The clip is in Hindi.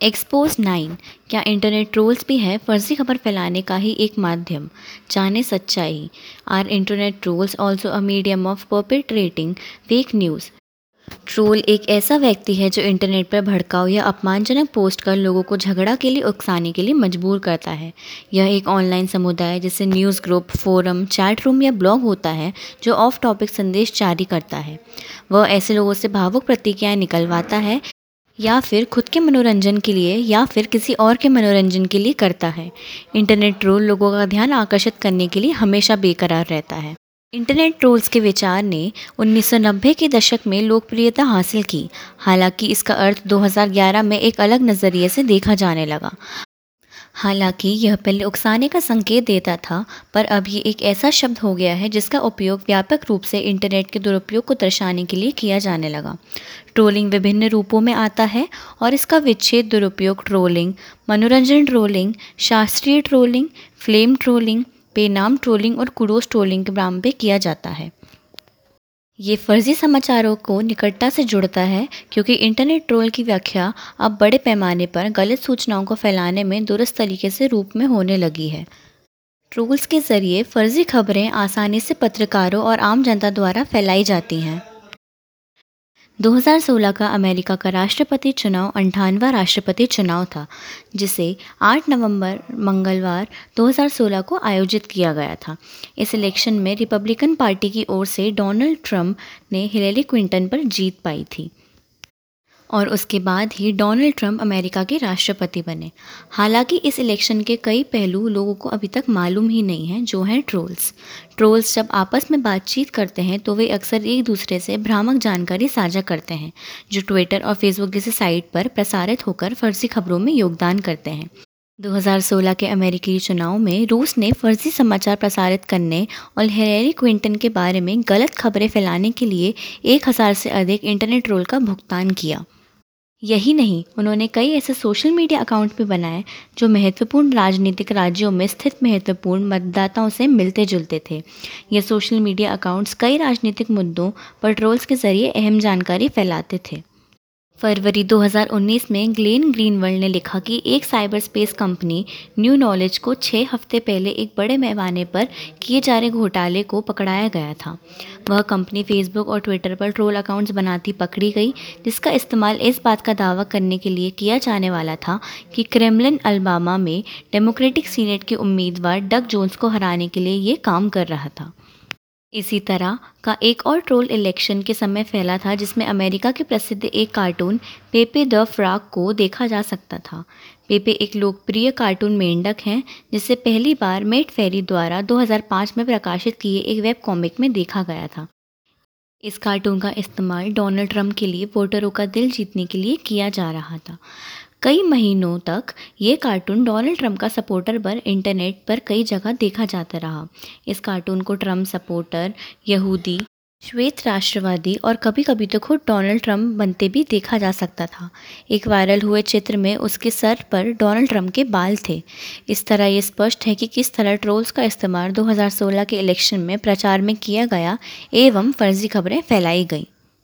एक्सपोज नाइन क्या इंटरनेट ट्रोल्स भी है? फर्जी खबर फैलाने का ही एक माध्यम। जाने सच्चाई। Are internet trolls also a medium of perpetrating fake news troll एक ऐसा व्यक्ति है जो इंटरनेट पर भड़काऊ या अपमानजनक पोस्ट कर लोगों को झगड़ा के लिए, उकसाने के लिए मजबूर करता है। यह एक ऑनलाइन समुदाय जैसे news group forum chat room या ब्लॉग होता है, जो ऑफ़ टॉपिक संदेश जारी करता है। वह ऐसे लोगों से भावुक प्रतिक्रियाएँ निकलवाता है या फिर खुद के मनोरंजन के लिए या फिर किसी और के मनोरंजन के लिए करता है। इंटरनेट ट्रोल लोगों का ध्यान आकर्षित करने के लिए हमेशा बेकरार रहता है। इंटरनेट ट्रोल्स के विचार ने 1990 के दशक में लोकप्रियता हासिल की। हालाँकि इसका अर्थ 2011 में एक अलग नज़रिए से देखा जाने लगा। हालाँकि यह पहले उकसाने का संकेत देता था, पर अब ये एक ऐसा शब्द हो गया है जिसका उपयोग व्यापक रूप से इंटरनेट के दुरुपयोग को दर्शाने के लिए किया जाने लगा। ट्रोलिंग विभिन्न रूपों में आता है और इसका विच्छेद दुरुपयोग ट्रोलिंग, मनोरंजन ट्रोलिंग, शास्त्रीय ट्रोलिंग, फ्लेम ट्रोलिंग, बेनाम ट्रोलिंग और कुडोस ट्रोलिंग के नाम पे किया जाता है। ये फर्जी समाचारों को निकटता से जुड़ता है, क्योंकि इंटरनेट ट्रोल की व्याख्या अब बड़े पैमाने पर गलत सूचनाओं को फैलाने में दुरुस्त तरीके से रूप में होने लगी है। ट्रोल्स के ज़रिए फर्जी खबरें आसानी से पत्रकारों और आम जनता द्वारा फैलाई जाती हैं। 2016 का अमेरिका का राष्ट्रपति चुनाव अंठानवा राष्ट्रपति चुनाव था, जिसे 8 नवंबर मंगलवार 2016 को आयोजित किया गया था। इस इलेक्शन में रिपब्लिकन पार्टी की ओर से डोनाल्ड ट्रंप ने हिलेरी क्विंटन पर जीत पाई थी। और उसके बाद ही डोनाल्ड ट्रंप अमेरिका के राष्ट्रपति बने। हालाँकि इस इलेक्शन के कई पहलू लोगों को अभी तक मालूम ही नहीं हैं, जो हैं ट्रोल्स। ट्रोल्स जब आपस में बातचीत करते हैं तो वे अक्सर एक दूसरे से भ्रामक जानकारी साझा करते हैं, जो ट्विटर और फेसबुक जैसे साइट पर प्रसारित होकर फर्जी खबरों में योगदान करते हैं। 2016 के अमेरिकी चुनाव में रूस ने फर्जी समाचार प्रसारित करने और हिलेरी क्विंटन के बारे में गलत खबरें फैलाने के लिए एक हज़ार से अधिक इंटरनेट रोल का भुगतान किया। यही नहीं, उन्होंने कई ऐसे सोशल मीडिया अकाउंट भी बनाए जो महत्वपूर्ण राजनीतिक राज्यों में स्थित महत्वपूर्ण मतदाताओं से मिलते जुलते थे। ये सोशल मीडिया अकाउंट्स कई राजनीतिक मुद्दों पर ट्रोल्स के ज़रिए अहम जानकारी फैलाते थे। फरवरी 2019 में ग्लेन ग्रीनवर्ल्ड ने लिखा कि एक cyber space company new knowledge को छः हफ़्ते पहले एक बड़े पैमाने पर किए जा रहे घोटाले को पकड़ाया गया था। वह कंपनी फेसबुक और ट्विटर पर ट्रोल अकाउंट्स बनाती पकड़ी गई, जिसका इस्तेमाल इस बात का दावा करने के लिए किया जाने वाला था कि क्रेमलिन अल्बामा में डेमोक्रेटिक सीनेट के उम्मीदवार डग जोन्स को हराने के लिए ये काम कर रहा था। इसी तरह का एक और ट्रोल इलेक्शन के समय फैला था, जिसमें अमेरिका के प्रसिद्ध एक कार्टून, पेपे द फ्राक को देखा जा सकता था। पेपे एक लोकप्रिय कार्टून मेंढक हैं, जिसे पहली बार मेट फेरी द्वारा 2005 में प्रकाशित किए एक वेब कॉमिक में देखा गया था। इस कार्टून का इस्तेमाल डोनाल्ड ट्रंप के लिए, वोटरों का दिल जीतने के लिए किया जा रहा था। कई महीनों तक ये कार्टून डोनाल्ड ट्रंप का सपोर्टर पर इंटरनेट पर कई जगह देखा जाता रहा। इस कार्टून को ट्रंप सपोर्टर यहूदी श्वेत राष्ट्रवादी और कभी कभी तो खुद डोनाल्ड ट्रंप बनते भी देखा जा सकता था। एक वायरल हुए चित्र में उसके सर पर डोनाल्ड ट्रंप के बाल थे। इस तरह ये स्पष्ट है कि किस तरह ट्रोल्स का इस्तेमाल 2016 के इलेक्शन में प्रचार में किया गया एवं फर्जी खबरें फैलाई गईं।